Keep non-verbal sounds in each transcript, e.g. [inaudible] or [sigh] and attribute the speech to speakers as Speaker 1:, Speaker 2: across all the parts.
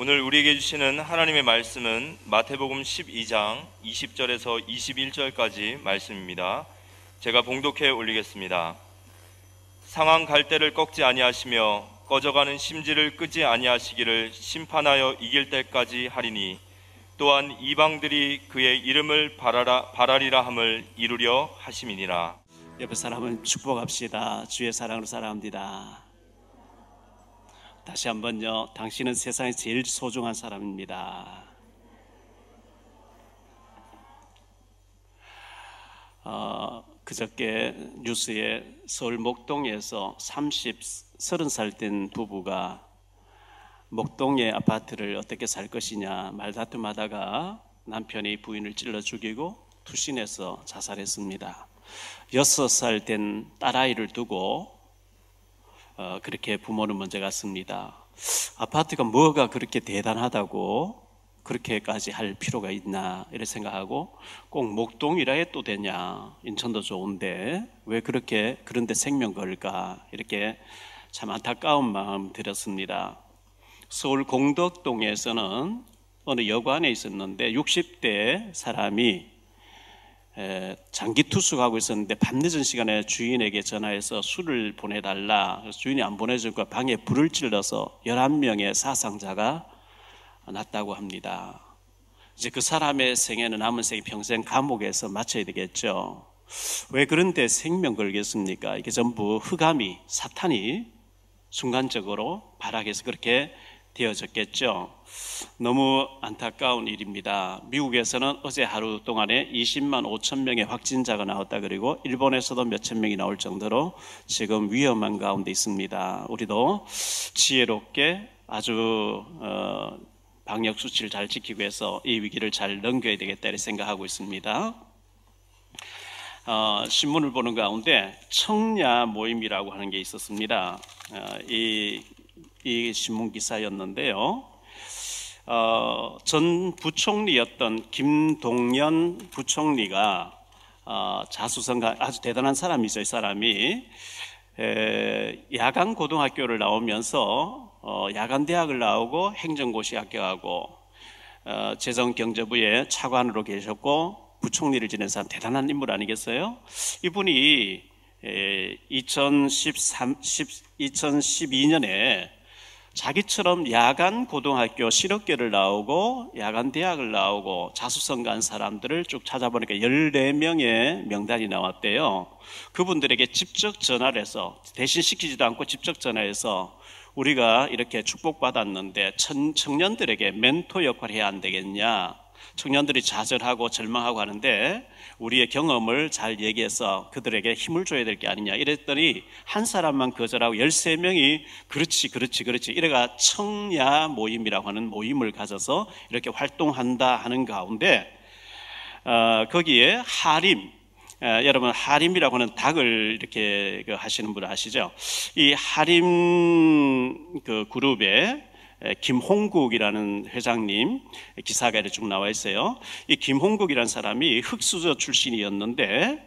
Speaker 1: 오늘 우리에게 주시는 하나님의 말씀은 마태복음 12장 20절에서 21절까지 말씀입니다. 제가 봉독해 올리겠습니다. 상한 갈대를 꺾지 아니하시며 꺼져가는 심지를 끄지 아니하시기를 심판하여 이길 때까지 하리니 또한 이방들이 그의 이름을 바라라, 바라리라 함을 이루려 하심이니라.
Speaker 2: 옆에 사람은 축복합시다. 주의 사랑으로 사랑합니다. 다시 한번요. 당신은 세상에 제일 소중한 사람입니다. 어, 그저께 뉴스에 서울 목동에서 30, 30살 된 부부가 목동의 아파트를 어떻게 살 것이냐 말다툼하다가 남편이 부인을 찔러 죽이고 투신해서 자살했습니다. 6살 된 딸아이를 두고 어, 그렇게 부모는 먼저 갔습니다. 아파트가 뭐가 그렇게 대단하다고 그렇게까지 할 필요가 있나 이렇게 생각하고 꼭 목동이라 해도 되냐 인천도 좋은데 왜 그렇게 그런데 생명 걸까 이렇게 참 안타까운 마음 들었습니다. 서울 공덕동에서는 어느 여관에 있었는데 60대 사람이 장기 투숙하고 있었는데 밤늦은 시간에 주인에게 전화해서 술을 보내달라. 주인이 안 보내주니까 방에 불을 찔러서 11명의 사상자가 났다고 합니다. 이제 그 사람의 생애는 남은 생 평생 감옥에서 마쳐야 되겠죠. 왜 그런데 생명 걸겠습니까? 이게 전부 흑암이, 사탄이 순간적으로 발악해서 그렇게 되어졌겠죠. 너무 안타까운 일입니다. 미국에서는 어제 하루 동안에 20만 5천 명의 확진자가 나왔다 그리고 일본에서도 몇천 명이 나올 정도로 지금 위험한 가운데 있습니다. 우리도 지혜롭게 아주 어, 방역 수치를 잘 지키기 위해서 이 위기를 잘 넘겨야 되겠다 이렇게 생각하고 있습니다. 어, 신문을 보는 가운데 청야 모임이라고 하는 게 있었습니다. 어, 이, 이 신문 기사였는데요. 어, 전 부총리였던 김동연 부총리가 어, 자수성가 아주 대단한 사람이죠. 이 사람이 에, 야간 고등학교를 나오면서 어, 야간 대학을 나오고 행정고시 합격하고 어, 재정경제부의 차관으로 계셨고 부총리를 지낸 사람 대단한 인물 아니겠어요? 이분이 에, 2013, 2012년에 자기처럼 야간 고등학교 실업계를 나오고 야간 대학을 나오고 자수성가한 사람들을 쭉 찾아보니까 14명의 명단이 나왔대요. 그분들에게 직접 전화를 해서 대신 시키지도 않고 직접 전화해서 우리가 이렇게 축복받았는데 청년들에게 멘토 역할을 해야 안 되겠냐. 청년들이 좌절하고 절망하고 하는데 우리의 경험을 잘 얘기해서 그들에게 힘을 줘야 될 게 아니냐 이랬더니 한 사람만 거절하고 13명이 그렇지 그렇지 그렇지 이래가 청야 모임이라고 하는 모임을 가져서 이렇게 활동한다 하는 가운데 어, 거기에 하림 에, 여러분 하림이라고 하는 닭을 이렇게 그 하시는 분 아시죠? 이 하림 그 그룹에 김홍국이라는 회장님 기사가 쭉 나와 있어요. 이 김홍국이라는 사람이 흑수저 출신이었는데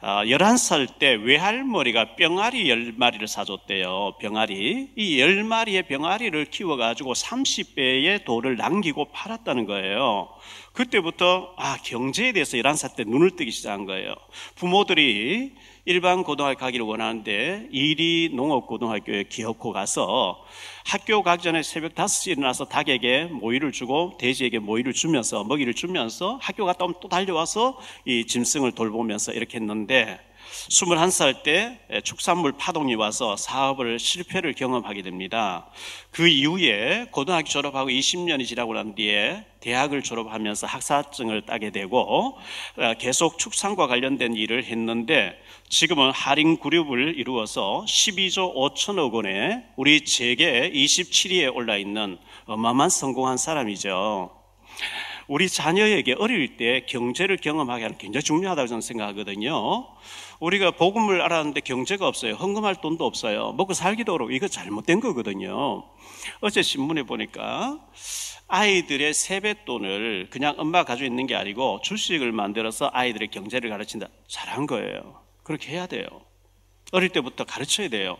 Speaker 2: 11살 아, 때 외할머니가 병아리 10마리를 사줬대요. 병아리. 이 10마리의 병아리를 키워가지고 30배의 돌을 남기고 팔았다는 거예요. 그때부터 아, 경제에 대해서 11살 때 눈을 뜨기 시작한 거예요. 부모들이 일반 고등학교 가기를 원하는데 이리 농업고등학교에 기어코 가서 학교 가기 전에 새벽 5시에 일어나서 닭에게 모이를 주고 돼지에게 모이를 주면서 먹이를 주면서 학교 갔다 오면 또 달려와서 이 짐승을 돌보면서 이렇게 했는데 21살 때 축산물 파동이 와서 사업을 실패를 경험하게 됩니다. 그 이후에 고등학교 졸업하고 20년이 지나고 난 뒤에 대학을 졸업하면서 학사증을 따게 되고 어, 계속 축산과 관련된 일을 했는데 지금은 할인 그룹을 이루어서 12조 5천억 원에 우리 재계 27위에 올라 있는 어마어마한 성공한 사람이죠. 우리 자녀에게 어릴 때 경제를 경험하게 하는 굉장히 중요하다고 저는 생각하거든요. 우리가 복음을 알았는데 경제가 없어요. 헌금할 돈도 없어요. 먹고 살기도 어려워. 이거 잘못된 거거든요. 어제 신문에 보니까 아이들의 세뱃돈을 그냥 엄마가 가지고 있는 게 아니고 주식을 만들어서 아이들의 경제를 가르친다. 잘한 거예요. 그렇게 해야 돼요. 어릴 때부터 가르쳐야 돼요.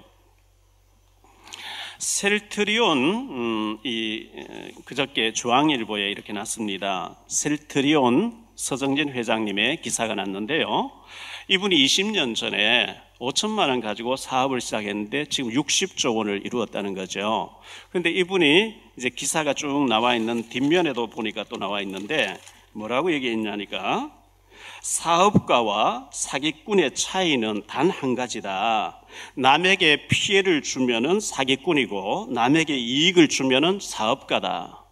Speaker 2: 셀트리온 음, 이 에, 그저께 중앙일보에 이렇게 났습니다. 셀트리온 서정진 회장님의 기사가 났는데요. 이분이 20년 전에 5천만 원 가지고 사업을 시작했는데 지금 60조 원을 이루었다는 거죠. 그런데 이분이 이제 기사가 쭉 나와 있는 뒷면에도 보니까 또 나와 있는데 뭐라고 얘기했냐니까 사업가와 사기꾼의 차이는 단 한 가지다. 남에게 피해를 주면은 사기꾼이고 남에게 이익을 주면은 사업가다.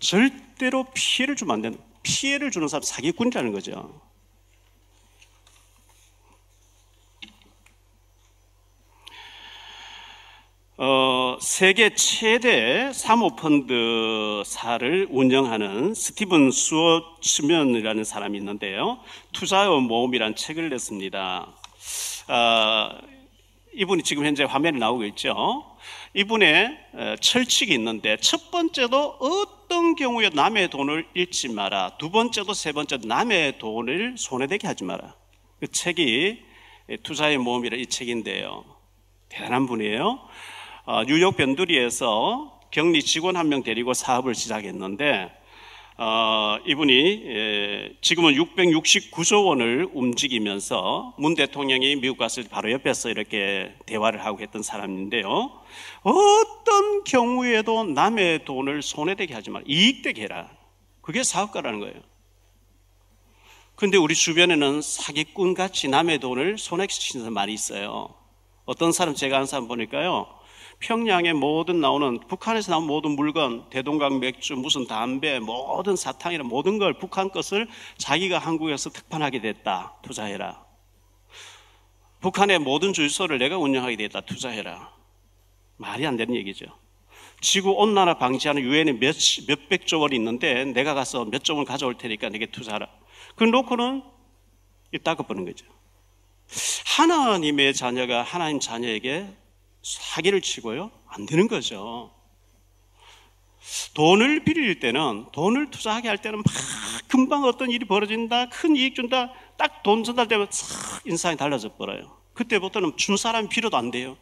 Speaker 2: 절대로 피해를 주면 안 된다. 피해를 주는 사람 사기꾼이라는 거죠. 어, 세계 최대 사모펀드사를 운영하는 스티븐 수어츠면이라는 사람이 있는데요. 투자의 모험이라는 책을 냈습니다. 어, 이분이 지금 현재 화면에 나오고 있죠. 이분의 어, 철칙이 있는데 첫 번째도 어떤 경우에 남의 돈을 잃지 마라. 두 번째도 세 번째도 남의 돈을 손해되게 하지 마라. 그 책이 투자의 모험이라 이 책인데요. 대단한 분이에요. 어, 뉴욕 변두리에서 격리 직원 한 명 데리고 사업을 시작했는데 어, 이분이 예, 지금은 669조 원을 움직이면서 문 대통령이 미국 갔을 때 바로 옆에서 이렇게 대화를 하고 했던 사람인데요. 어떤 경우에도 남의 돈을 손해되게 하지 말, 이익되게 해라. 그게 사업가라는 거예요. 근데 우리 주변에는 사기꾼 같이 남의 돈을 손해시키는 말이 있어요. 어떤 사람 제가 아는 사람 보니까요. 평양에 모든 나오는 북한에서 나온 모든 물건, 대동강 맥주, 무슨 담배, 모든 사탕이나 모든 걸 북한 것을 자기가 한국에서 특판하게 됐다. 투자해라. 북한의 모든 주유소를 내가 운영하게 됐다. 투자해라. 말이 안 되는 얘기죠. 지구 온난화 방지하는 유엔에 몇, 몇백 조 원이 있는데 내가 가서 몇 조원 가져올 테니까 내게 투자하라. 그 놓고는 이따가 보는 거죠. 하나님의 자녀가 하나님 자녀에게 사기를 치고요. 안 되는 거죠. 돈을 빌릴 때는 돈을 투자하게 할 때는 막 금방 어떤 일이 벌어진다, 큰 이익 준다, 딱 돈 전달되면 싹 인상이 달라져 버려요. 그때부터는 준 사람이 필요도 안 돼요.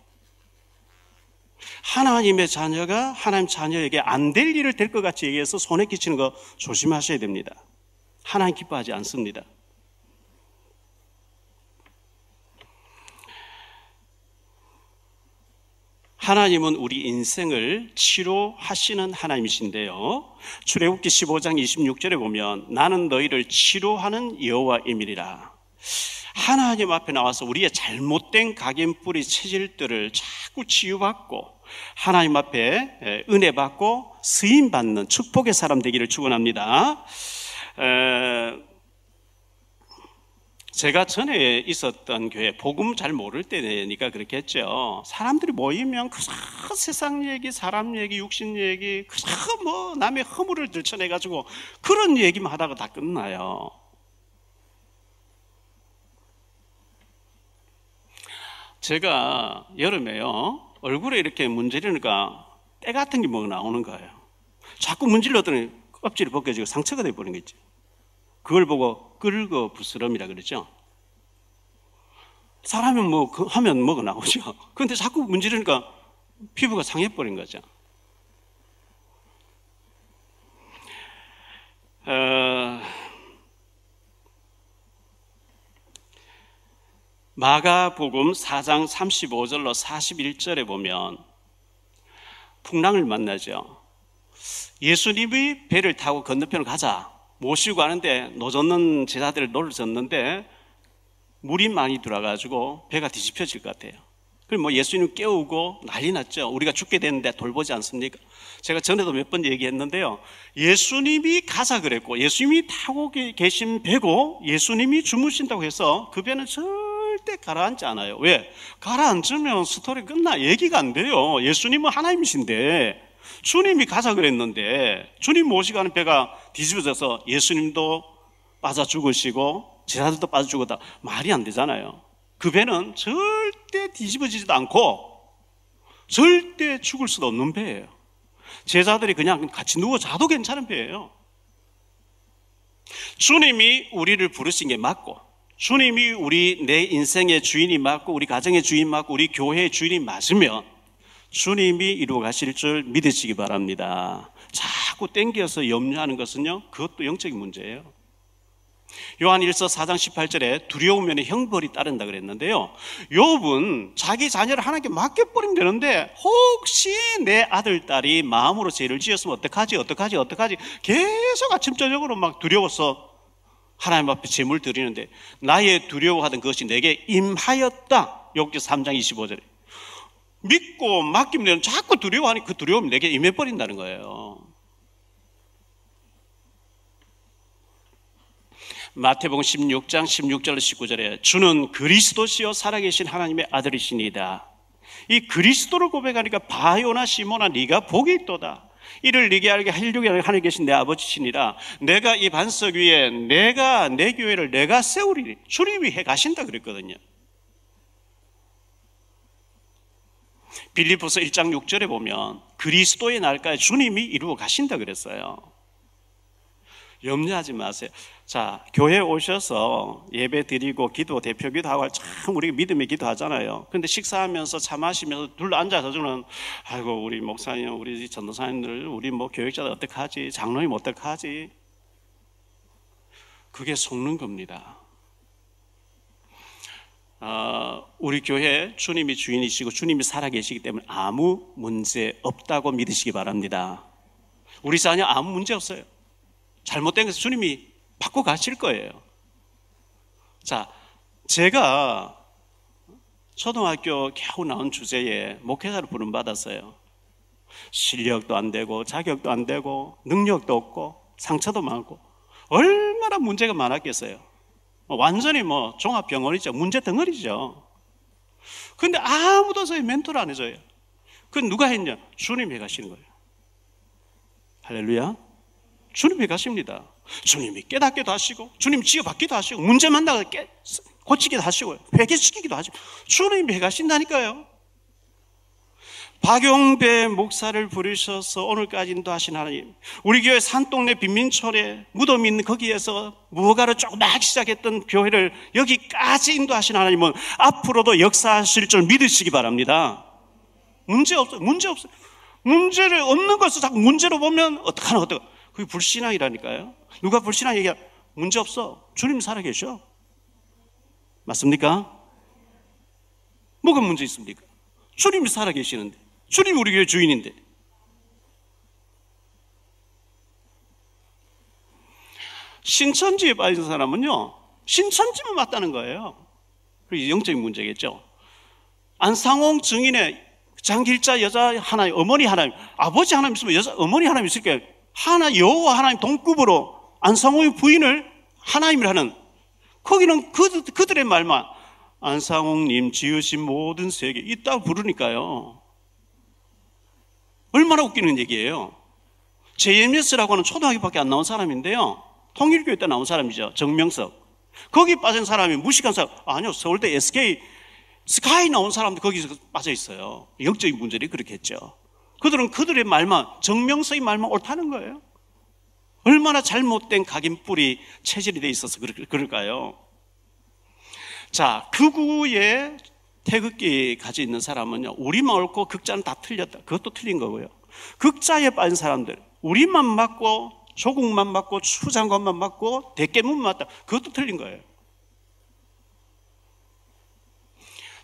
Speaker 2: 하나님의 자녀가 하나님 자녀에게 안 될 일을 될 것 같이 얘기해서 손해 끼치는 거 조심하셔야 됩니다. 하나님 기뻐하지 않습니다. 하나님은 우리 인생을 치료하시는 하나님이신데요. 출애굽기 15장 26절에 보면 나는 너희를 치료하는 여호와임이리라. 하나님 앞에 나와서 우리의 잘못된 각인뿌리 체질들을 자꾸 치유받고 하나님 앞에 은혜 받고 쓰임 받는 축복의 사람 되기를 축원합니다. 제가 전에 있었던 교회 복음 잘 모를 때니까 그렇겠죠. 사람들이 모이면 그저 세상 얘기, 사람 얘기, 육신 얘기, 그저 뭐 남의 허물을 들춰내 가지고 그런 얘기만 하다가 다 끝나요. 제가 여름에요 얼굴에 이렇게 문지르니까 때 같은 게 뭐 나오는 거예요. 자꾸 문질렀더니 껍질이 벗겨지고 상처가 돼버린 거지. 그걸 보고 긁어 부스럼이라 그러죠. 사람이 뭐그 하면 뭐가 나오죠. [laughs] 그런데 자꾸 문지르니까 피부가 상해버린 거죠. 어, 마가복음 4장 35절로 41절에 보면 풍랑을 만나죠. 예수님이 배를 타고 건너편으로 가자. 모시고 가는데 노젓는 제자들을 노를 젓는데 물이 많이 들어가지고 배가 뒤집혀질 것 같아요. 그럼 뭐 예수님 깨우고 난리 났죠. 우리가 죽게 되는데 돌보지 않습니까? 제가 전에도 몇 번 얘기했는데요. 예수님이 가자 그랬고 예수님이 타고 계신 배고 예수님이 주무신다고 해서 그 배는 절대 가라앉지 않아요. 왜? 가라앉으면 스토리 끝나 얘기가 안 돼요. 예수님은 하나님이신데 주님이 가자 그랬는데 주님 모시고 가는 배가 뒤집어져서 예수님도 빠져 죽으시고 제자들도 빠져 죽었다 말이 안 되잖아요. 그 배는 절대 뒤집어지지도 않고 절대 죽을 수도 없는 배예요. 제자들이 그냥 같이 누워 자도 괜찮은 배예요. 주님이 우리를 부르신 게 맞고 주님이 우리 내 인생의 주인이 맞고 우리 가정의 주인 맞고 우리 교회의 주인이 맞으면 주님이 이루어 가실 줄 믿으시기 바랍니다. 자꾸 땡겨서 염려하는 것은요, 그것도 영적인 문제예요. 요한 1서 4장 18절에 두려우면 형벌이 따른다 그랬는데요. 욥은 자기 자녀를 하나님께 맡겨버리면 되는데 혹시 내 아들, 딸이 마음으로 죄를 지었으면 어떡하지, 어떡하지, 어떡하지 계속 아침, 저녁으로 막 두려워서 하나님 앞에 제물 드리는데 나의 두려워하던 것이 내게 임하였다. 욕기 3장 25절에. 믿고 맡기면 되는 자꾸 두려워하니 그 두려움이 내게 임해버린다는 거예요. 마태복음 16장 16절 19절에 주는 그리스도시요 살아계신 하나님의 아들이시니다. 이 그리스도를 고백하니까 바요나 시모나 네가 복이 있도다. 이를 네게 알게 하려고 하늘 계신 내 아버지시니라. 내가 이 반석 위에 내가 내 교회를 내가 세우리니 주님이 해 가신다 그랬거든요. 빌리포스 1장 6절에 보면 그리스도의 날까지 주님이 이루어 가신다 그랬어요. 염려하지 마세요. 자, 교회 오셔서 예배 드리고 기도, 대표 기도하고 참 우리 믿음의 기도하잖아요. 근데 식사하면서 차 마시면서 둘러 앉아서 저는 아이고, 우리 목사님, 우리 전도사님들, 우리 뭐 교육자들 어떡하지? 장로님 어떡하지? 그게 속는 겁니다. 어, 우리 교회 주님이 주인이시고 주님이 살아계시기 때문에 아무 문제 없다고 믿으시기 바랍니다. 우리 자녀 아무 문제 없어요. 잘못된 것을 주님이 바꿔 가실 거예요. 자, 제가 초등학교 겨우 나온 주제에 목회자를 부름받았어요. 실력도 안 되고, 자격도 안 되고, 능력도 없고, 상처도 많고, 얼마나 문제가 많았겠어요. 완전히 뭐 종합병원이죠. 문제 덩어리죠. 근데 아무도 저희 멘토를 안 해줘요. 그건 누가 했냐? 주님이 가시는 거예요. 할렐루야. 주님이 가십니다. 주님이 깨닫기도 하시고, 주님 지어받기도 하시고, 문제 만나서 깨, 고치기도 하시고요. 회개시키기도 하시고, 주님이 가신다니까요. 박용배 목사를 부르셔서 오늘까지 인도하신 하나님, 우리 교회 산동네 빈민촌에 무덤 있는 거기에서 무허가를 조그맣게 시작했던 교회를 여기까지 인도하신 하나님은 앞으로도 역사하실 줄 믿으시기 바랍니다. 문제 없어요. 문제 없어요. 문제를 없는 것을 자꾸 문제로 보면 어떡하나, 어떡하 그게 불신앙이라니까요. 누가 불신앙 얘기하 문제 없어. 주님 살아계셔. 맞습니까? 뭐가 문제 있습니까? 주님이 살아계시는데. 주님이 우리 교회 주인인데. 신천지에 빠진 사람은요, 신천지만 맞다는 거예요. 그게 영적인 문제겠죠. 안상홍 증인의 장길자 여자 하나님, 어머니 하나님, 아버지 하나님 있으면 여자, 어머니 하나님 있을 게 하나, 여호와 하나님 동급으로 안상홍의 부인을 하나님이라는 거기는 그, 그들의 말만 안상홍님 지으신 모든 세계 있다고 부르니까요. 얼마나 웃기는 얘기예요. JMS라고 하는 초등학교밖에 안 나온 사람인데요. 통일교회 때 나온 사람이죠. 정명석. 거기 빠진 사람이 무식한 사람. 아니요. 서울대 SK 스카이 나온 사람도 거기서 빠져 있어요. 영적인 분들이 그렇게 했죠. 그들은 그들의 말만, 정명석의 말만 옳다는 거예요. 얼마나 잘못된 각인뿔이 체질이 돼 있어서 그럴까요? 자, 극우의 태극기 가지고 있는 사람은요, 우리만 옳고 극자는 다 틀렸다. 그것도 틀린 거고요. 극자에 빠진 사람들, 우리만 맞고, 조국만 맞고, 추장관만 맞고, 대깨문 맞다. 그것도 틀린 거예요.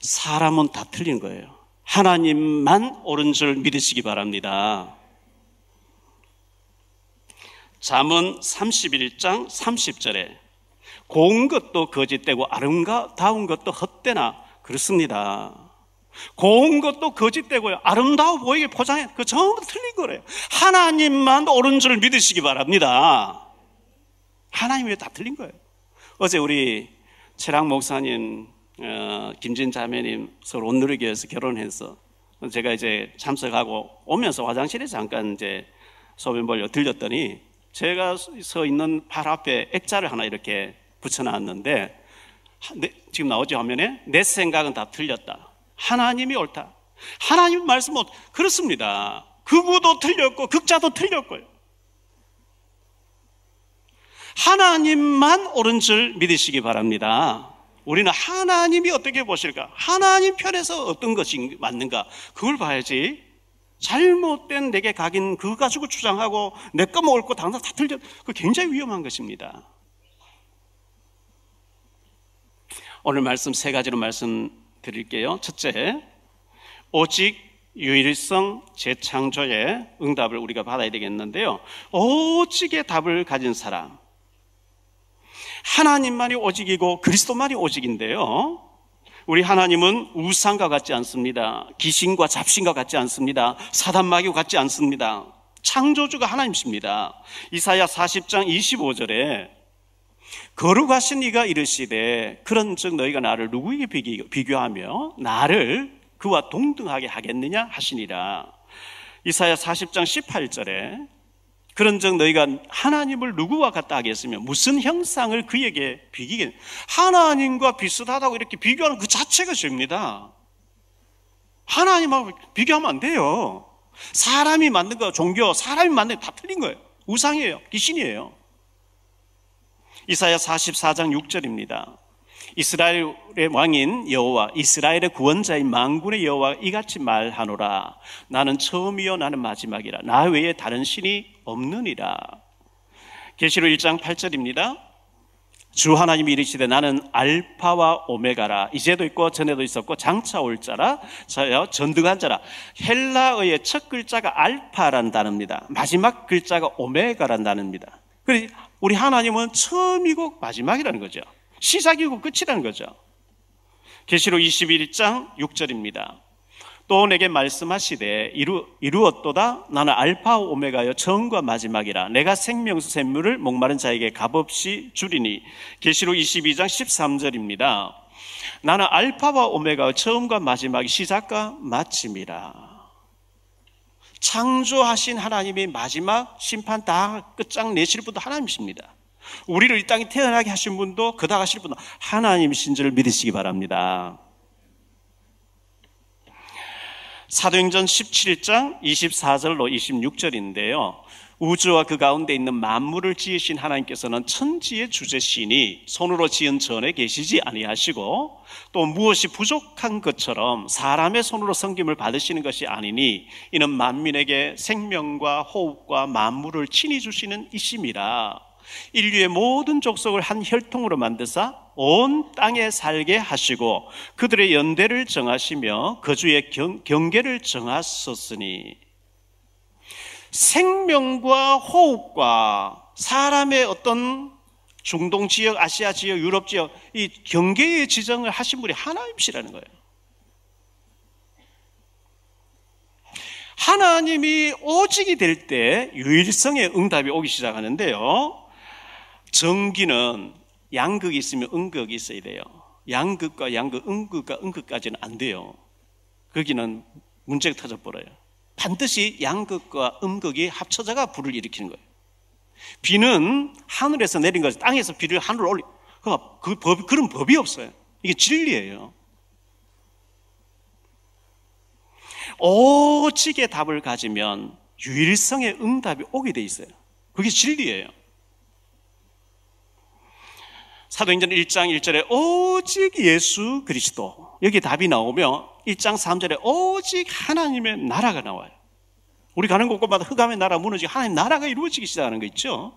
Speaker 2: 사람은 다 틀린 거예요. 하나님만 옳은 줄 믿으시기 바랍니다. 잠언 31장 30절에 고운 것도 거짓되고 아름다운 것도 헛되나 그렇습니다. 고운 것도 거짓되고요. 아름다워 보이게 포장해. 그 전부 틀린 거래요. 하나님만 옳은 줄 믿으시기 바랍니다. 하나님 외다 틀린 거예요. 어제 우리 최랑 목사님, 어, 김진 자매님 서로 온누리교에서 결혼해서 제가 이제 참석하고 오면서 화장실에 잠깐 이제 소변 벌려 들렸더니 제가 서 있는 발 앞에 액자를 하나 이렇게 붙여놨는데 지금 나오죠 화면에 내 생각은 다 틀렸다. 하나님이 옳다. 하나님 말씀은 그렇습니다. 극우도 틀렸고 극자도 틀렸고요. 하나님만 옳은 줄 믿으시기 바랍니다. 우리는 하나님이 어떻게 보실까? 하나님 편에서 어떤 것이 맞는가? 그걸 봐야지. 잘못된 내게 각인 그거 가지고 주장하고 내 거 먹을 거 당장 다 틀려. 그 굉장히 위험한 것입니다. 오늘 말씀 세 가지로 말씀드릴게요. 첫째, 오직 유일성 재창조의 응답을 우리가 받아야 되겠는데요. 오직의 답을 가진 사람. 하나님만이 오직이고 그리스도만이 오직인데요. 우리 하나님은 우상과 같지 않습니다. 귀신과 잡신과 같지 않습니다. 사단마귀와 같지 않습니다. 창조주가 하나님이십니다. 이사야 40장 25절에 거룩하신 이가 이르시되 그런즉 너희가 나를 누구에게 비교하며 나를 그와 동등하게 하겠느냐 하시니라. 이사야 40장 18절에 그런즉 너희가 하나님을 누구와 같다 하겠으며 무슨 형상을 그에게 비기겠 하나님과 비슷하다고 이렇게 비교하는 그 자체가 죄입니다. 하나님하고 비교하면 안 돼요. 사람이 만든 거 종교, 사람이 만든 거 다 틀린 거예요. 우상이에요. 귀신이에요. 이사야 44장 6절입니다. 이스라엘의 왕인 여호와 이스라엘의 구원자인 만군의 여호와 이같이 말하노라. 나는 처음이요 나는 마지막이라. 나 외에 다른 신이 없느니라. 계시록 1장 8절입니다. 주 하나님이 이르시되 나는 알파와 오메가라. 이제도 있고 전에도 있었고 장차 올 자라. 저요 전등한 자라. 헬라어의 첫 글자가 알파란 단어입니다. 마지막 글자가 오메가란 단어입니다. 그래서 우리 하나님은 처음이고 마지막이라는 거죠 시작이고 끝이라는 거죠. 계시록 21장 6절입니다. 또 내게 말씀하시되 이루, 이루었도다 나는 알파 오메가여 처음과 마지막이라 내가 생명수 샘물을 목마른 자에게 값없이 주리니 계시록 22장 13절입니다. 나는 알파와 오메가 처음과 마지막이 시작과 마침이라. 창조하신 하나님이 마지막 심판 다 끝장 내실 분도 하나님이십니다. 우리를 이 땅에 태어나게 하신 분도 그다 가실 분도 하나님이신 줄 믿으시기 바랍니다. 사도행전 17장 24절로 26절인데요. 우주와 그 가운데 있는 만물을 지으신 하나님께서는 천지의 주제시니 손으로 지은 전에 계시지 아니하시고 또 무엇이 부족한 것처럼 사람의 손으로 섬김을 받으시는 것이 아니니 이는 만민에게 생명과 호흡과 만물을 친히 주시는 이심이라. 인류의 모든 족속을 한 혈통으로 만드사 온 땅에 살게 하시고 그들의 연대를 정하시며 거주의 경, 경계를 정하셨으니 생명과 호흡과 사람의 어떤 중동 지역, 아시아 지역, 유럽 지역 이 경계의 지정을 하신 분이 하나님이시라는 거예요. 하나님이 오직이 될 때 유일성의 응답이 오기 시작하는데요. 정기는 양극이 있으면 음극이 있어야 돼요. 양극과 양극, 음극과 음극까지는 안 돼요. 거기는 문제가 터져버려요. 반드시 양극과 음극이 합쳐져가 불을 일으키는 거예요. 비는 하늘에서 내린 것을 땅에서 비를 하늘로 올리, 그 법, 그런 법이 없어요. 이게 진리예요. 오직의 답을 가지면 유일성의 응답이 오게 돼 있어요. 그게 진리예요. 사도행전 1장 1절에 오직 예수 그리스도 여기 답이 나오면 1장 3절에 오직 하나님의 나라가 나와요. 우리 가는 곳곳마다 흑암의 나라 무너지고 하나님 나라가 이루어지기 시작하는 거 있죠.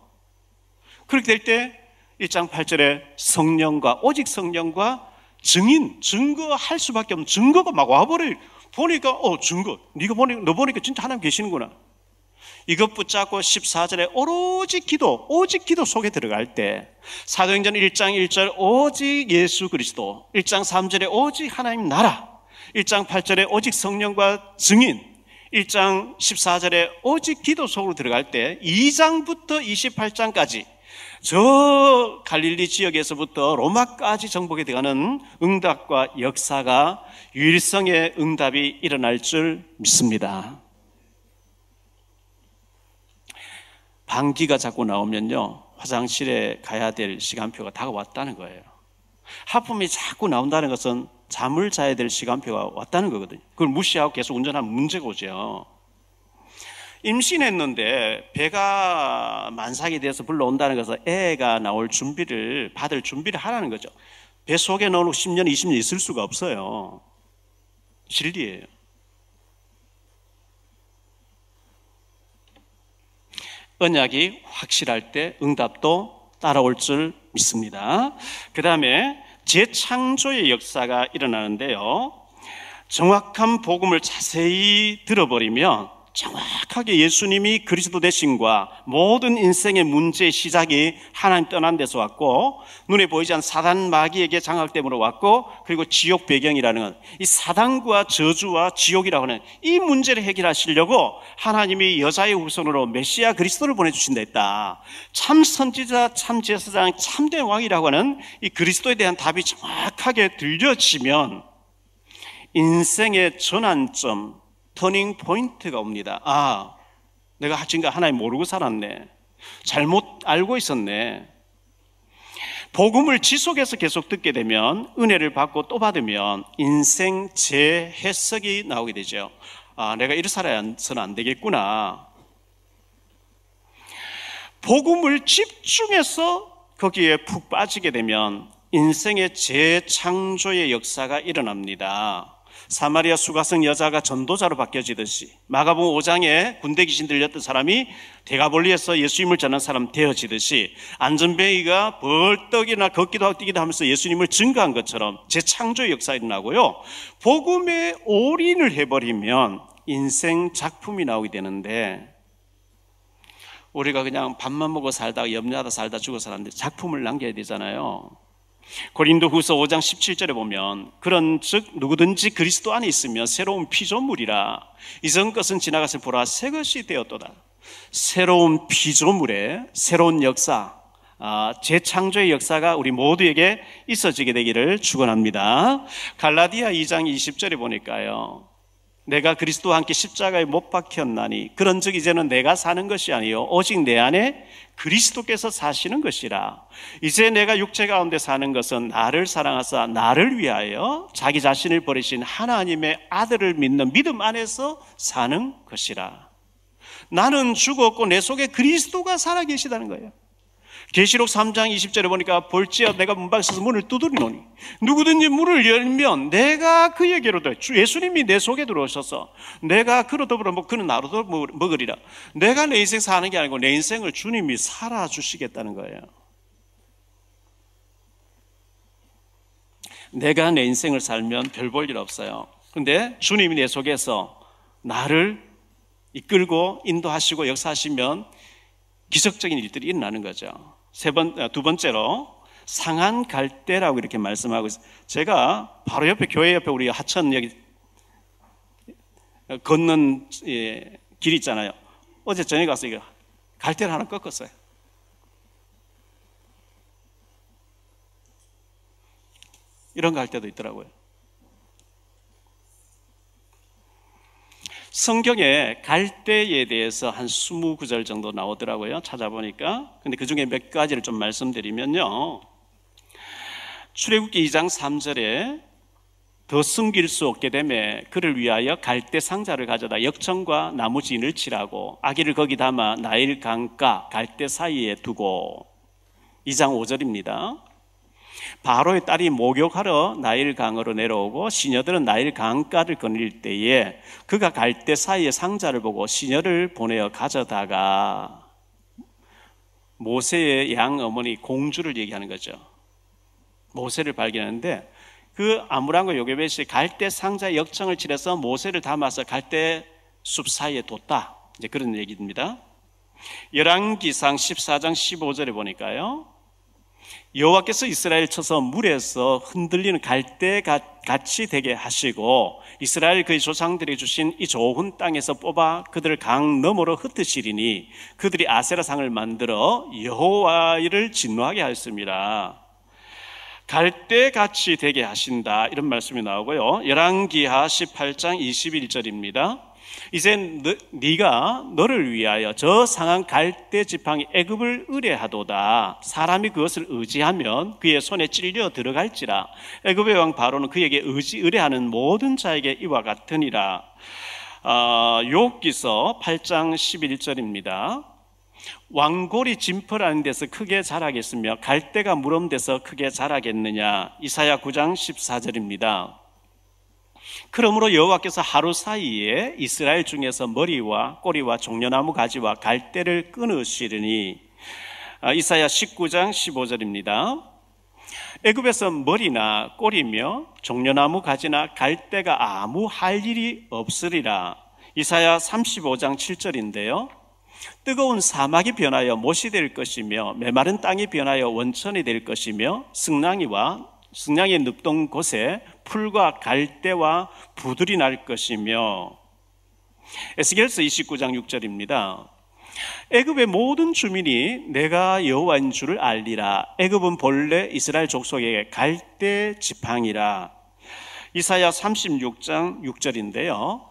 Speaker 2: 그렇게 될 때 1장 8절에 성령과 오직 성령과 증인 증거할 수밖에 없는 증거가 막 와버려 보니까 어 증거 네가 보니 너 보니까 진짜 하나님 계시는구나. 이것 붙잡고 14절에 오로지 기도, 오직 기도 속에 들어갈 때 사도행전 1장 1절 오직 예수 그리스도 1장 3절에 오직 하나님 나라 1장 8절에 오직 성령과 증인 1장 14절에 오직 기도 속으로 들어갈 때 2장부터 28장까지 저 갈릴리 지역에서부터 로마까지 정복이 되가는 응답과 역사가 유일성의 응답이 일어날 줄 믿습니다. 방귀가 자꾸 나오면요, 화장실에 가야 될 시간표가 다가왔다는 거예요. 하품이 자꾸 나온다는 것은 잠을 자야 될 시간표가 왔다는 거거든요. 그걸 무시하고 계속 운전하면 문제가 오죠. 임신했는데 배가 만삭이 돼서 불러온다는 것은 애가 나올 준비를 받을 준비를 하라는 거죠. 배 속에 넣어놓고 10년, 20년 있을 수가 없어요. 진리예요. 언약이 확실할 때 응답도 따라올 줄 믿습니다. 그 다음에 재창조의 역사가 일어나는데요. 정확한 복음을 자세히 들어버리면 정확하게 예수님이 그리스도 되신과 모든 인생의 문제의 시작이 하나님 떠난 데서 왔고 눈에 보이지 않는 사단 마귀에게 장악됨으로 왔고 그리고 지옥 배경이라는 건 이 사단과 저주와 지옥이라고 하는 이 문제를 해결하시려고 하나님이 여자의 후손으로 메시아 그리스도를 보내주신다 했다. 참 선지자, 참 제사장, 참된 왕이라고 하는 이 그리스도에 대한 답이 정확하게 들려지면 인생의 전환점, 터닝 포인트가 옵니다. 아, 내가 지금까 하나님 모르고 살았네. 잘못 알고 있었네. 복음을 지속해서 계속 듣게 되면 은혜를 받고 또 받으면 인생 재해석이 나오게 되죠. 아, 내가 이렇게 살아서는 안 되겠구나. 복음을 집중해서 거기에 푹 빠지게 되면 인생의 재창조의 역사가 일어납니다. 사마리아 수가성 여자가 전도자로 바뀌어지듯이 마가복음 5장에 군대 귀신 들렸던 사람이 대가볼리에서 예수님을 전한 사람 되어지듯이 안전뱅이가 벌떡이나 걷기도 하고 뛰기도 하면서 예수님을 증거한 것처럼 재창조의 역사가 일어나고요. 복음에 올인을 해버리면 인생 작품이 나오게 되는데 우리가 그냥 밥만 먹고 살다가 염려하다 살다 죽어 살았는데 작품을 남겨야 되잖아요. 고린도 후서 5장 17절에 보면 그런 즉 누구든지 그리스도 안에 있으면 새로운 피조물이라 이전 것은 지나가서 보라 새 것이 되었도다 새로운 피조물의 새로운 역사 아, 재창조의 역사가 우리 모두에게 있어지게 되기를 축원합니다. 갈라디아 2장 20절에 보니까요. 내가 그리스도와 함께 십자가에 못 박혔나니 그런즉 이제는 내가 사는 것이 아니요 오직 내 안에 그리스도께서 사시는 것이라. 이제 내가 육체 가운데 사는 것은 나를 사랑하사 나를 위하여 자기 자신을 버리신 하나님의 아들을 믿는 믿음 안에서 사는 것이라. 나는 죽었고 내 속에 그리스도가 살아 계시다는 거예요 계시록 3장 20절에 보니까 볼지어 내가 문밖에 서서 문을 두드리노니 누구든지 문을 열면 내가 그에게로 들 예수님이 내 속에 들어오셔서 내가 그로 더불어 먹 그는 나로 더 먹으리라. 내가 내 인생 사는 게 아니고 내 인생을 주님이 살아주시겠다는 거예요. 내가 내 인생을 살면 별 볼 일 없어요. 근데 주님이 내 속에서 나를 이끌고 인도하시고 역사하시면 기적적인 일들이 일어나는 거죠 세 번, 아, 두 번째로 상한 갈대라고 이렇게 말씀하고 있어요. 제가 바로 옆에 교회 옆에 우리 하천 여기 걷는 예, 길 있잖아요. 어제 저녁에 가서 이거 갈대를 하나 꺾었어요. 이런 갈대도 있더라고요. 성경에 갈대에 대해서 한 20구절 정도 나오더라고요. 찾아보니까. 근데 그 중에 몇 가지를 좀 말씀드리면요. 출애굽기 2장 3절에 더 숨길 수 없게 되매 그를 위하여 갈대 상자를 가져다 역청과 나무 진을 칠하고 아기를 거기 담아 나일 강가 갈대 사이에 두고 2장 5절입니다. 바로의 딸이 목욕하러 나일 강으로 내려오고 시녀들은 나일 강가를 거닐 때에 그가 갈 때 사이에 상자를 보고 시녀를 보내어 가져다가 모세의 양 어머니 공주를 얘기하는 거죠. 모세를 발견하는데 그 아무랑과 요게벳이 갈대 상자 역청을 칠해서 모세를 담아서 갈대 숲 사이에 뒀다. 이제 그런 얘기입니다. 열왕기상 14장 15절에 보니까요. 여호와께서 이스라엘 쳐서 물에서 흔들리는 갈대 같이 되게 하시고 이스라엘 그의 조상들이 주신 이 좋은 땅에서 뽑아 그들을 강 너머로 흩으시리니 그들이 아세라 상을 만들어 여호와를 진노하게 하였습니다. 갈대 같이 되게 하신다 이런 말씀이 나오고요. 열왕기하 18장 21절입니다. 이제 너, 네가 너를 위하여 저 상한 갈대 지팡이 애굽을 의뢰하도다. 사람이 그것을 의지하면 그의 손에 찔려 들어갈지라. 애굽의 왕 바로는 그에게 의지 의뢰하는 모든 자에게 이와 같으니라. 어, 욥기서 8장 11절입니다. 왕골이 진펄하는 데서 크게 자라겠으며 갈대가 무럼 데서 크게 자라겠느냐 이사야 9장 14절입니다. 그러므로 여호와께서 하루 사이에 이스라엘 중에서 머리와 꼬리와 종려나무 가지와 갈대를 끊으시리니 아, 이사야 19장 15절입니다. 애굽에서 머리나 꼬리며 종려나무 가지나 갈대가 아무 할 일이 없으리라. 이사야 35장 7절인데요. 뜨거운 사막이 변하여 못이 될 것이며 메마른 땅이 변하여 원천이 될 것이며 승랑이와 승랑이 눕던 곳에 풀과 갈대와 부들이 날 것이며 에스겔서 29장 6절입니다. 애굽의 모든 주민이 내가 여호와인 줄을 알리라. 애굽은 본래 이스라엘 족속에게 갈대 지팡이라. 이사야 36장 6절인데요.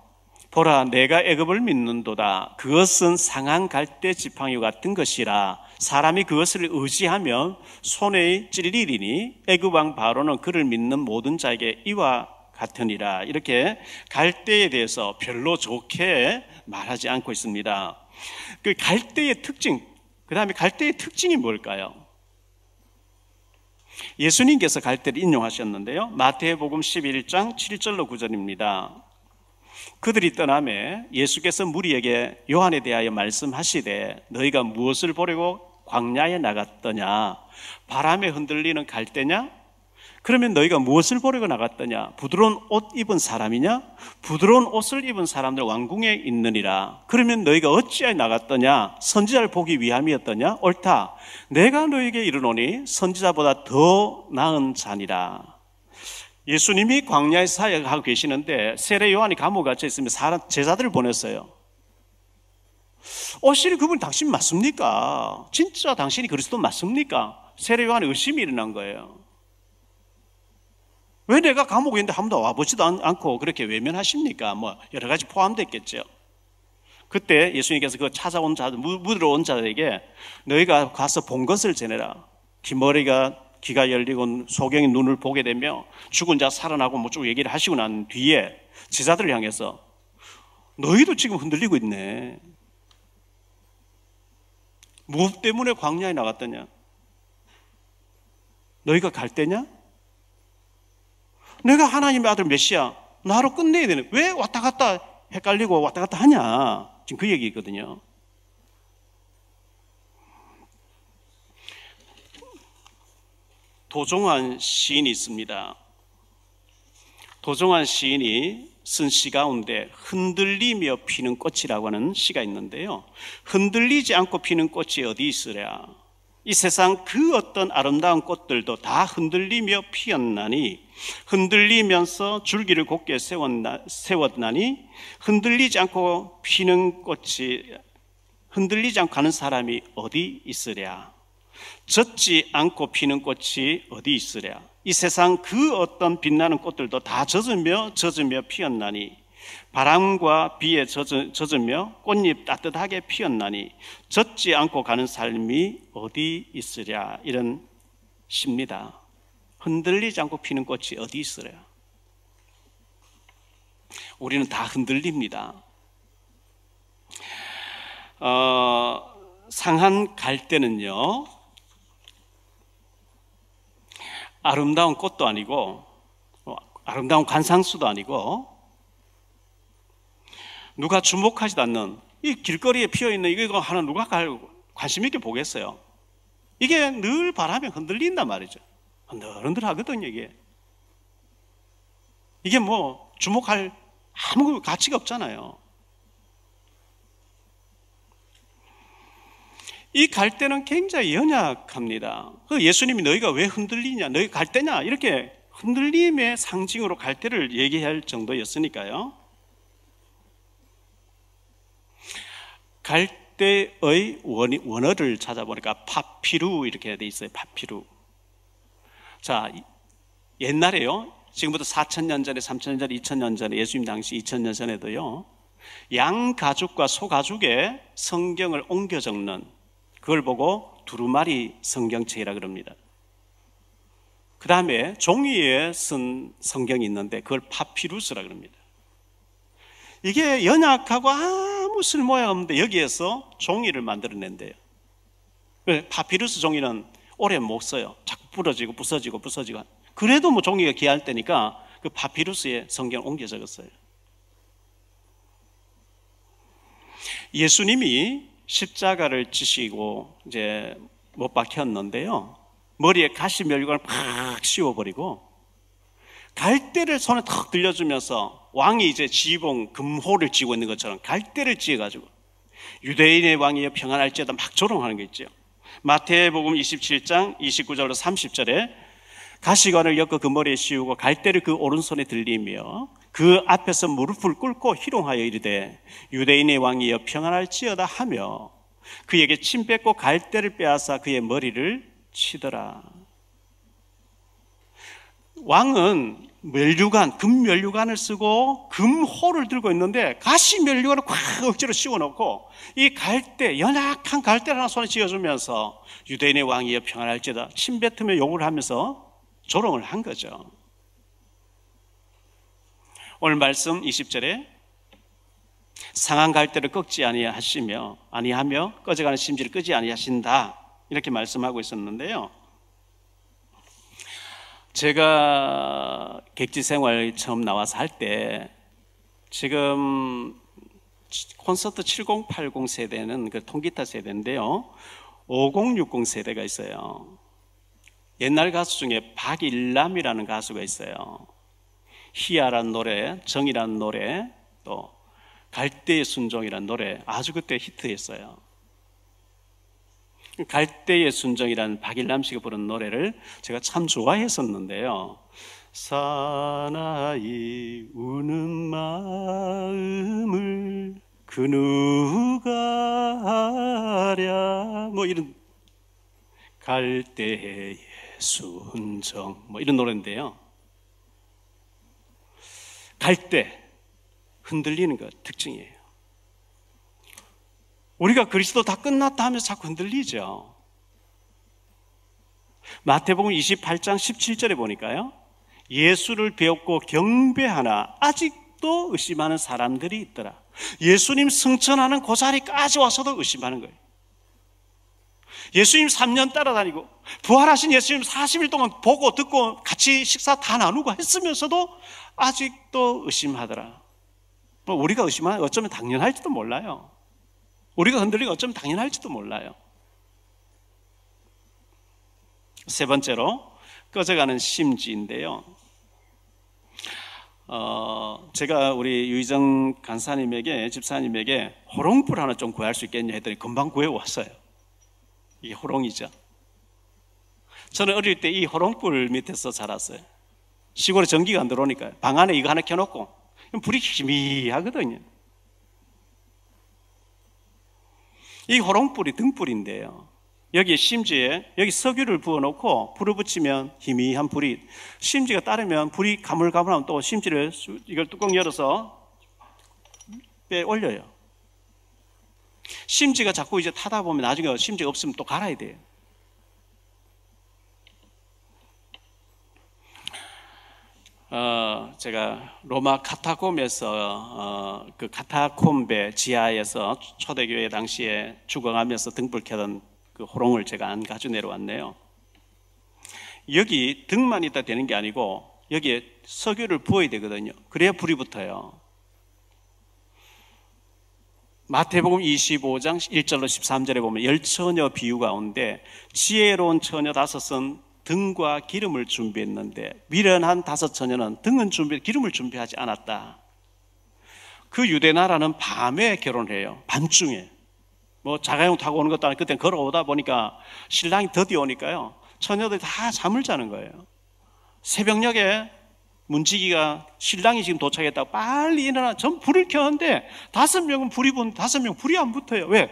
Speaker 2: 보라 내가 애굽을 믿는도다. 그것은 상한 갈대 지팡이 같은 것이라. 사람이 그것을 의지하면 손에 찔리리니 애굽 왕 바로는 그를 믿는 모든 자에게 이와 같으니라. 이렇게 갈대에 대해서 별로 좋게 말하지 않고 있습니다. 그 갈대의 특징, 그 다음에 갈대의 특징이 뭘까요? 예수님께서 갈대를 인용하셨는데요. 마태복음 11장 7절로 9절입니다. 그들이 떠남에 예수께서 무리에게 요한에 대하여 말씀하시되 너희가 무엇을 보려고 광야에 나갔더냐? 바람에 흔들리는 갈대냐? 그러면 너희가 무엇을 보려고 나갔더냐? 부드러운 옷 입은 사람이냐? 부드러운 옷을 입은 사람들 왕궁에 있느니라. 그러면 너희가 어찌하여 나갔더냐? 선지자를 보기 위함이었더냐? 옳다. 내가 너희에게 이르노니 선지자보다 더 나은 자니라. 예수님이 광야에 사역하고 계시는데 세례 요한이 감옥에 갇혀 있으면 제자들을 보냈어요. 어실 그분 당신 맞습니까? 진짜 당신이 그리스도 맞습니까? 세례 요한이 의심이 일어난 거예요. 왜 내가 감옥에 있는데 한 번도 와보지도 않고 그렇게 외면하십니까? 뭐 여러 가지 포함됐겠죠. 그때 예수님께서 그 찾아온 자들, 묻으러 온 자들에게 너희가 가서 본 것을 전해라. 뒷머리가 귀가 열리고 소경이 눈을 보게 되며 죽은 자 살아나고 뭐 쭉 얘기를 하시고 난 뒤에 제자들을 향해서 너희도 지금 흔들리고 있네. 무엇 때문에 광야에 나갔더냐? 너희가 갈 때냐? 내가 하나님의 아들 메시아 나로 끝내야 되는 왜 왔다 갔다 헷갈리고 왔다 갔다 하냐? 지금 그 얘기거든요. 도종환 시인이 있습니다. 도종환 시인이 쓴 시 가운데 흔들리며 피는 꽃이라고 하는 시가 있는데요. 흔들리지 않고 피는 꽃이 어디 있으랴? 이 세상 그 어떤 아름다운 꽃들도 다 흔들리며 피었나니 흔들리면서 줄기를 곧게 세웠나, 세웠나니 흔들리지 않고 피는 꽃이 흔들리지 않고 가는 사람이 어디 있으랴? 젖지 않고 피는 꽃이 어디 있으랴? 이 세상 그 어떤 빛나는 꽃들도 다 젖으며 젖으며 피었나니 바람과 비에 젖으며 꽃잎 따뜻하게 피었나니 젖지 않고 가는 삶이 어디 있으랴? 이런 시입니다. 흔들리지 않고 피는 꽃이 어디 있으랴? 우리는 다 흔들립니다. 어, 상한 갈 때는요, 아름다운 꽃도 아니고 어, 아름다운 관상수도 아니고 누가 주목하지도 않는 이 길거리에 피어 있는 이거 하나 누가 관심 있게 보겠어요? 이게 늘 바람에 흔들린단 말이죠. 흔들흔들 하거든요, 이게. 이게 뭐 주목할 아무 가치가 없잖아요. 이 갈대는 굉장히 연약합니다. 그 예수님이 너희가 왜 흔들리냐, 너희 갈대냐, 이렇게 흔들림의 상징으로 갈대를 얘기할 정도였으니까요. 갈대의 원어를 찾아보니까 파피루 이렇게 돼 있어요. 파피루. 자, 옛날에요. 지금부터 4천년 전에, 3천년 전에, 2천년 전에, 예수님 당시 2천년 전에도요. 양 가죽과 소 가죽에 성경을 옮겨 적는 그걸 보고 두루마리 성경책이라 그럽니다. 그 다음에 종이에 쓴 성경이 있는데 그걸 파피루스라 그럽니다. 이게 연약하고 아무 쓸모야 없는데 여기에서 종이를 만들어낸대요. 파피루스 종이는 오래 못 써요. 자꾸 부러지고 부서지고 부서지고. 그래도 뭐 종이가 귀할 때니까 그 파피루스에 성경 옮겨 적었어요. 예수님이 십자가를 지시고 이제 못 박혔는데요. 머리에 가시 멸관을 팍 씌워버리고 갈대를 손에 탁 들려주면서 왕이 이제 지봉 금호를 쥐고 있는 것처럼 갈대를 쥐어가지고 유대인의 왕이여 평안할지어다 막 조롱하는 게 있죠. 마태복음 27장 29절로 30절에 가시관을 엮어 그 머리에 씌우고 갈대를 그 오른손에 들리며 그 앞에서 무릎을 꿇고 희롱하여 이르되 유대인의 왕이여 평안할지어다 하며 그에게 침 뱉고 갈대를 빼앗아 그의 머리를 치더라. 왕은 멸류관, 금멸류관을 쓰고 금호를 들고 있는데 가시 멸류관을 꽉 억지로 씌워놓고 이 갈대, 연약한 갈대를 하나 손에 쥐어주면서 유대인의 왕이여 평안할지다 침뱉으며 욕을 하면서 조롱을 한 거죠. 오늘 말씀 20절에 상한 갈대를 꺾지 아니하시며 아니하며 꺼져가는 심지를 끄지 아니하신다 이렇게 말씀하고 있었는데요. 제가 객지 생활 처음 나와서 할 때 지금 콘서트 7080 세대는 그 통기타 세대인데요. 5060 세대가 있어요. 옛날 가수 중에 박일남이라는 가수가 있어요. 희야란 노래, 정이란 노래, 또 갈대의 순종이란 노래 아주 그때 히트했어요. 갈대의 순종이라는 박일남 씨가 부른 노래를 제가 참 좋아했었는데요. 사나이 우는 마음을 그 누가 알랴 뭐 이런 갈대의 순정 뭐 이런 노래인데요. 갈대 흔들리는 것 특징이에요. 우리가 그리스도 다 끝났다 하면서 자꾸 흔들리죠. 마태복음 28장 17절에 보니까요. 예수를 배웠고 경배하나 아직도 의심하는 사람들이 있더라. 예수님 승천하는 그 자리까지 와서도 의심하는 거예요. 예수님 3년 따라다니고 부활하신 예수님 40일 동안 보고 듣고 같이 식사 다 나누고 했으면서도 아직도 의심하더라. 뭐 우리가 의심하면 어쩌면 당연할지도 몰라요. 우리가 흔들리고 어쩌면 당연할지도 몰라요. 세 번째로 꺼져가는 심지인데요. 어, 제가 우리 유희정 간사님에게 집사님에게 호롱불 하나 좀 구할 수 있겠냐 했더니 금방 구해 왔어요. 이게 호롱이죠. 저는 어릴 때 이 호롱불 밑에서 자랐어요. 시골에 전기가 안 들어오니까 방 안에 이거 하나 켜놓고 불이 희미하거든요. 이 호롱불이 등불인데요. 여기에 심지에 여기 석유를 부어놓고 불을 붙이면 희미한 불이 심지가 따르면 불이 가물가물하면 또 심지를 이걸 뚜껑 열어서 빼 올려요. 심지가 자꾸 이제 타다 보면 나중에 심지가 없으면 또 갈아야 돼요. 어, 제가 로마 카타콤에서 어, 그 카타콤베 지하에서 초대교회 당시에 죽어가면서 등불 켜던 그 호롱을 제가 안 가져 내려왔네요. 여기 등만 있다 되는 게 아니고 여기에 석유를 부어야 되거든요. 그래야 불이 붙어요. 마태복음 25장 1절로 13절에 보면 열 처녀 비유 가운데 지혜로운 처녀 다섯은 등과 기름을 준비했는데 미련한 다섯 처녀는 등은 준비 기름을 준비하지 않았다. 그 유대 나라는 밤에 결혼해요. 밤중에. 뭐 자가용 타고 오는 것도 아니고 그때 걸어오다 보니까 신랑이 더디 오니까요. 처녀들이 다 잠을 자는 거예요. 새벽녘에 문지기가 신랑이 지금 도착했다고 빨리 일어나 전 불을 켰는데 다섯 명은 불이 본 다섯 명 불이 안 붙어요. 왜?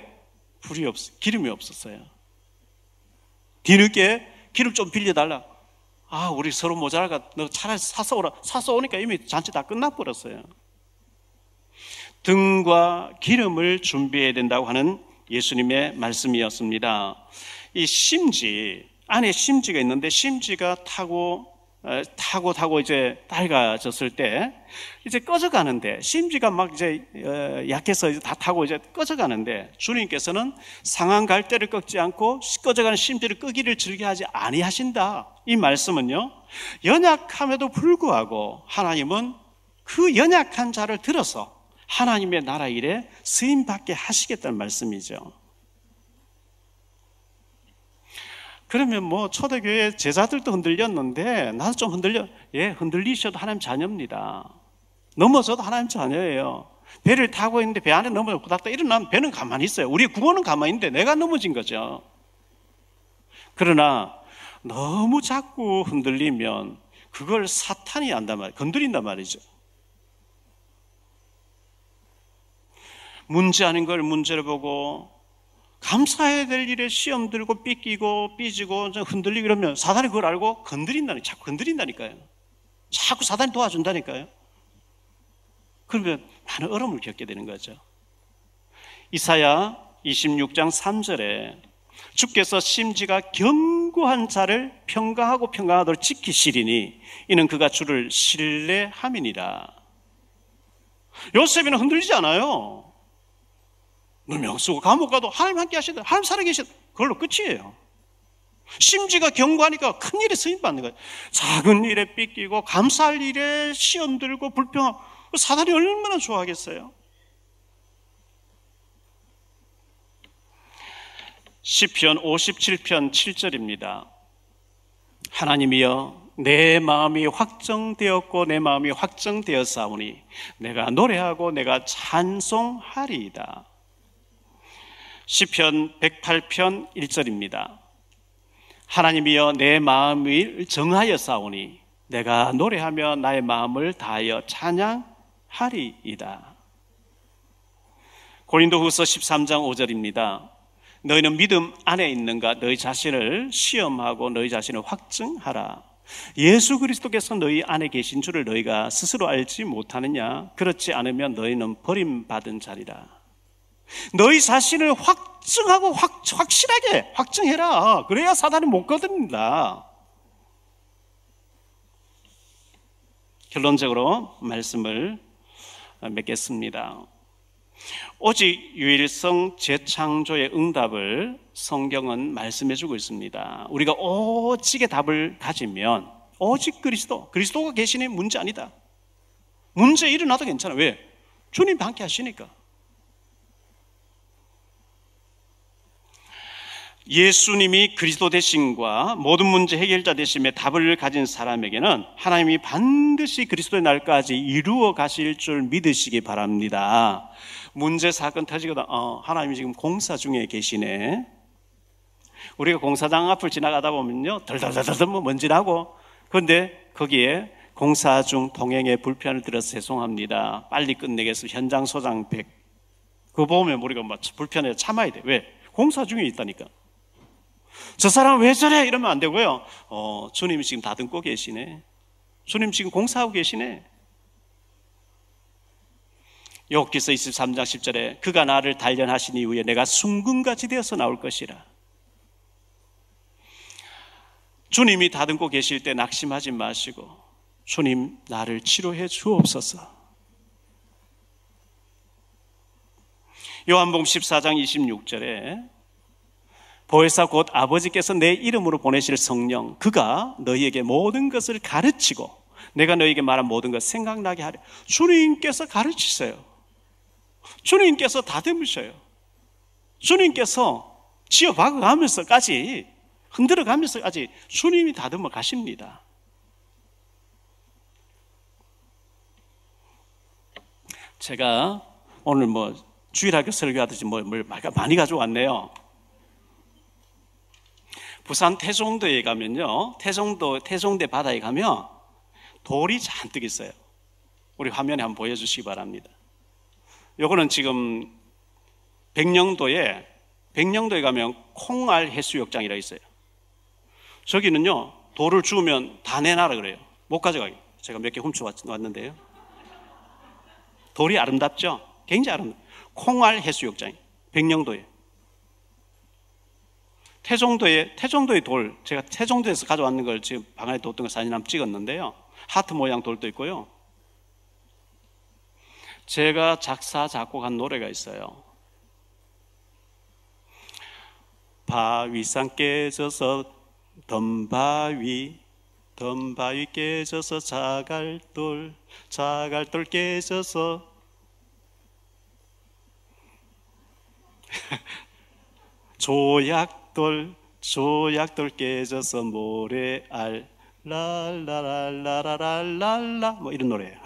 Speaker 2: 불이 없 기름이 없었어요. 뒤늦게 기름 좀 빌려달라. 아, 우리 서로 모자라가 너 차라리 사서 오라. 사서 오니까 이미 잔치 다 끝나버렸어요. 등과 기름을 준비해야 된다고 하는 예수님의 말씀이었습니다. 이 심지, 안에 심지가 있는데 심지가 타고 어, 타고 타고 이제 밝아졌을 때 이제 꺼져가는데 심지가 막 이제 어, 약해서 이제 다 타고 이제 꺼져가는데 주님께서는 상한 갈대를 꺾지 않고 꺼져가는 심지를 끄기를 즐겨하지 아니하신다. 이 말씀은요 연약함에도 불구하고 하나님은 그 연약한 자를 들어서 하나님의 나라 일에 쓰임 받게 하시겠다는 말씀이죠. 그러면 뭐 초대교회 제자들도 흔들렸는데 나도 좀 흔들려. 예, 흔들리셔도 하나님 자녀입니다. 넘어져도 하나님 자녀예요. 배를 타고 있는데 배 안에 넘어져 고닥다 일어나면 배는 가만히 있어요. 우리 구원은 가만히 있는데 내가 넘어진 거죠. 그러나 너무 자꾸 흔들리면 그걸 사탄이 안단 말, 건드린단 말이죠. 문제 아닌 걸 문제로 보고 감사해야 될 일에 시험 들고 삐끼고 삐지고 흔들리고 그러면 사단이 그걸 알고 건드린다니 자꾸 건드린다니까요. 자꾸 사단이 도와준다니까요. 그러면 많은 어려움을 겪게 되는 거죠. 이사야 26장 3절에 주께서 심지가 견고한 자를 평가하고 평가하도록 지키시리니 이는 그가 주를 신뢰함이니라. 요셉이는 흔들리지 않아요. 누명 쓰고 감옥 가도 하나님 함께 하시다. 하나님 살아계시다. 그걸로 끝이에요. 심지가 견고하니까 큰 일에 쓰임 받는 거예요. 작은 일에 삐끼고 감사할 일에 시험 들고 불평하고 사단이 얼마나 좋아하겠어요. 시편 57편 7절입니다. 하나님이여 내 마음이 확정되었고 내 마음이 확정되었사오니 내가 노래하고 내가 찬송하리이다. 시편 108편 1절입니다. 하나님이여 내 마음을 정하여 싸우니 내가 노래하며 나의 마음을 다하여 찬양하리이다. 고린도후서 13장 5절입니다. 너희는 믿음 안에 있는가 너희 자신을 시험하고 너희 자신을 확증하라. 예수 그리스도께서 너희 안에 계신 줄을 너희가 스스로 알지 못하느냐? 그렇지 않으면 너희는 버림받은 자리라. 너희 자신을 확증하고 확, 확실하게 확증해라. 그래야 사단이 못 거듭니다. 결론적으로 말씀을 맺겠습니다. 오직 유일성 재창조의 응답을 성경은 말씀해 주고 있습니다. 우리가 오직의 답을 가지면 오직 그리스도, 그리스도가 계시는 문제 아니다. 문제 일어나도 괜찮아. 왜? 주님 함께 하시니까. 예수님이 그리스도 되심과 모든 문제 해결자 되심의 답을 가진 사람에게는 하나님이 반드시 그리스도의 날까지 이루어 가실 줄 믿으시기 바랍니다. 문제 사건 터지거든. 어, 하나님이 지금 공사 중에 계시네. 우리가 공사장 앞을 지나가다 보면요, 덜덜덜덜 뭐 먼지 나고, 그런데 거기에 공사 중 동행에 불편을 들어서 죄송합니다. 빨리 끝내겠어. 현장 소장 100. 그거 보면 우리가 막 불편해 참아야 돼. 왜? 공사 중에 있다니까. 저 사람 왜 저래? 이러면 안 되고요. 어, 주님 지금 다듬고 계시네. 주님 지금 공사하고 계시네. 욥기서 23장 10절에 그가 나를 단련하신 이후에 내가 순금같이 되어서 나올 것이라. 주님이 다듬고 계실 때 낙심하지 마시고 주님 나를 치료해 주옵소서. 요한복음 14장 26절에 보혜사 곧 아버지께서 내 이름으로 보내실 성령 그가 너희에게 모든 것을 가르치고 내가 너희에게 말한 모든 것 생각나게 하려 주님께서 가르치세요. 주님께서 다듬으셔요. 주님께서 지어박아 가면서까지 흔들어 가면서까지 주님이 다듬어 가십니다. 제가 오늘 뭐 주일학교 설교하듯이 뭐, 뭘 많이 가져왔네요 부산 태종도에 가면요. 태종도, 태종대 바다에 가면 돌이 잔뜩 있어요. 우리 화면에 한번 보여주시기 바랍니다. 요거는 지금 백령도에, 백령도에 가면 콩알 해수욕장이라 있어요. 저기는요, 돌을 주우면 다 내놔라 그래요. 못 가져가게. 제가 몇 개 훔쳐왔는데요. 돌이 아름답죠? 굉장히 아름답. 콩알 해수욕장. 백령도에. 태종도의 태종도의 돌 제가 태종도에서 가져왔는 걸 지금 방 안에 뒀던 걸 사진 한번 찍었는데요. 하트 모양 돌도 있고요. 제가 작사 작곡한 노래가 있어요. 바위산 깨져서 덤바위 덤바위 깨져서 자갈돌 자갈돌 깨져서 [laughs] 조약 돌 조약돌 깨져서 모래알 랄라랄라라랄랄라 뭐 이런 노래예요.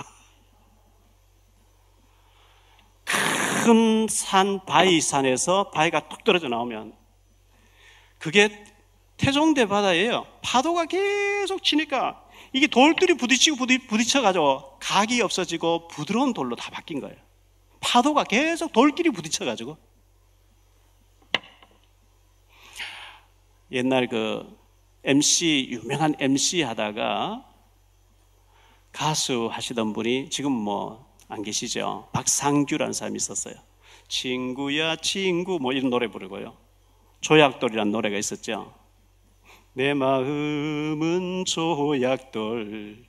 Speaker 2: 큰 산 바위 산에서 바위가 툭 떨어져 나오면 그게 태종대 바다예요. 파도가 계속 치니까 이게 돌들이 부딪히고 부딪혀 가지고 각이 없어지고 부드러운 돌로 다 바뀐 거예요. 파도가 계속 돌끼리 부딪혀 가지고 옛날 그 MC 유명한 MC 하다가 가수 하시던 분이 지금 뭐 안 계시죠? 박상규라는 사람이 있었어요. 친구야 친구 뭐 이런 노래 부르고요. 조약돌이라는 노래가 있었죠. 내 마음은 조약돌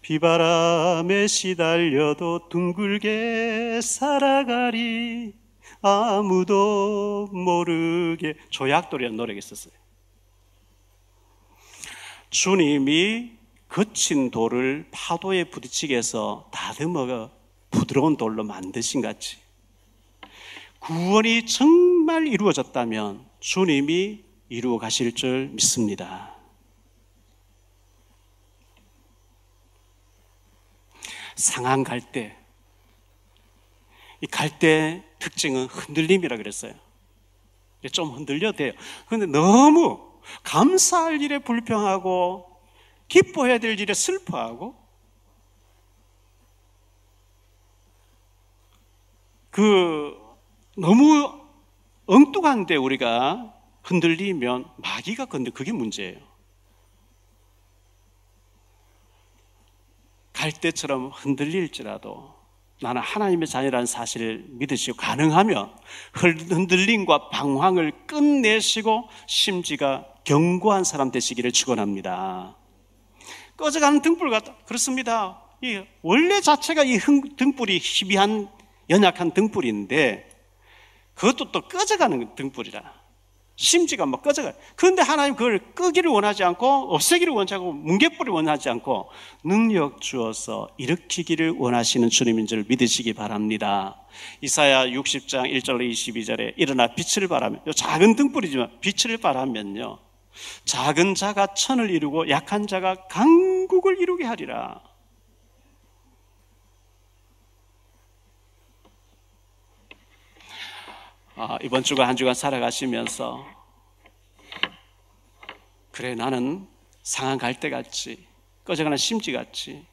Speaker 2: 비바람에 시달려도 둥글게 살아가리 아무도 모르게 조약돌이라는 노래가 있었어요. 주님이 거친 돌을 파도에 부딪히게 해서 다듬어 부드러운 돌로 만드신 같이 구원이 정말 이루어졌다면 주님이 이루어 가실 줄 믿습니다. 상한 갈 때, 이갈때 특징은 흔들림이라 그랬어요. 좀 흔들려도 돼요. 그런데 너무 감사할 일에 불평하고 기뻐해야 될 일에 슬퍼하고 그 너무 엉뚱한데 우리가 흔들리면 마귀가 건들 그게 문제예요. 갈 때처럼 흔들릴지라도 나는 하나님의 자녀라는 사실을 믿으시고 가능하면 흔들림과 방황을 끝내시고 심지가 견고한 사람 되시기를 축원합니다. 꺼져가는 등불 같다. 그렇습니다. 이 원래 자체가 이 등불이 희비한 연약한 등불인데 그것도 또 꺼져가는 등불이라. 심지가 막 꺼져가요. 그런데 하나님 그걸 끄기를 원하지 않고 없애기를 원하지 않고 뭉개뿌리를 원하지 않고 능력 주어서 일으키기를 원하시는 주님인 줄 믿으시기 바랍니다. 이사야 60장 1절 22절에 일어나 빛을 바라면 작은 등불이지만 빛을 바라면요. 작은 자가 천을 이루고 약한 자가 강국을 이루게 하리라. 이번 주가 한 주간 살아가시면서 그래 나는 상한 갈대 같이 꺼져가는 심지 같이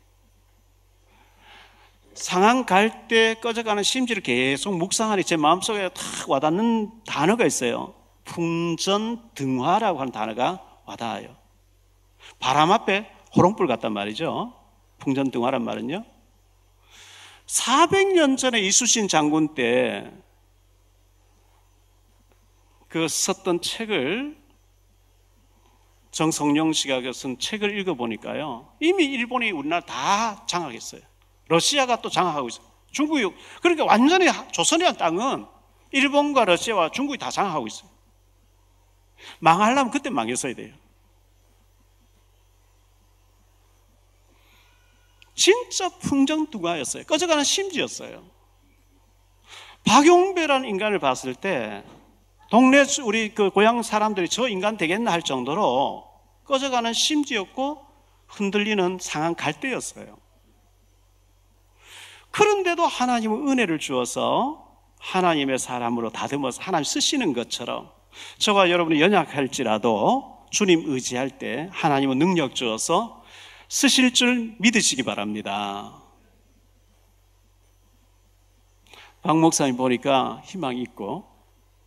Speaker 2: 상한 갈대 꺼져가는 심지를 계속 묵상하니 제 마음속에 탁 와닿는 단어가 있어요. 풍전등화라고 하는 단어가 와닿아요. 바람 앞에 호롱불 같단 말이죠. 풍전등화란 말은요. 400년 전에 이수신 장군 때 그 썼던 책을 정성용 씨가 쓴 책을 읽어보니까요. 이미 일본이 우리나라 다 장악했어요. 러시아가 또 장악하고 있어요. 중국이, 그러니까 완전히 조선이란 땅은 일본과 러시아와 중국이 다 장악하고 있어요. 망하려면 그때 망했어야 돼요. 진짜 풍정두가였어요. 꺼져가는 심지였어요. 박용배라는 인간을 봤을 때 동네 우리 그 고향 사람들이 저 인간 되겠나 할 정도로 꺼져가는 심지였고 흔들리는 상한 갈대였어요. 그런데도 하나님은 은혜를 주어서 하나님의 사람으로 다듬어서 하나님 쓰시는 것처럼 저와 여러분이 연약할지라도 주님 의지할 때 하나님은 능력 주어서 쓰실 줄 믿으시기 바랍니다. 박 목사님 보니까 희망이 있고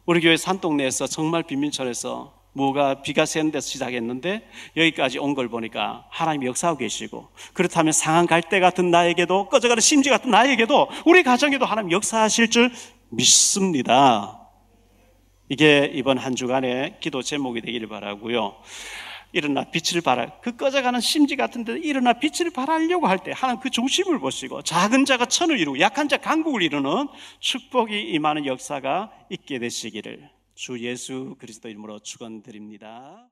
Speaker 2: 우리 교회 산동네에서 정말 빈민촌에서 뭐가 비가 새는 데서 시작했는데 여기까지 온 걸 보니까 하나님이 역사하고 계시고 그렇다면 상한 갈대 같은 나에게도 꺼져가는 심지 같은 나에게도 우리 가정에도 하나님 역사하실 줄 믿습니다. 이게 이번 한 주간의 기도 제목이 되기를 바라고요. 일어나 빛을 발할 그 꺼져가는 심지 같은 데 일어나 빛을 발하려고 할 때 하나님 그 중심을 보시고 작은 자가 천을 이루고 약한 자 강국을 이루는 축복이 임하는 역사가 있게 되시기를 주 예수 그리스도 이름으로 축원드립니다.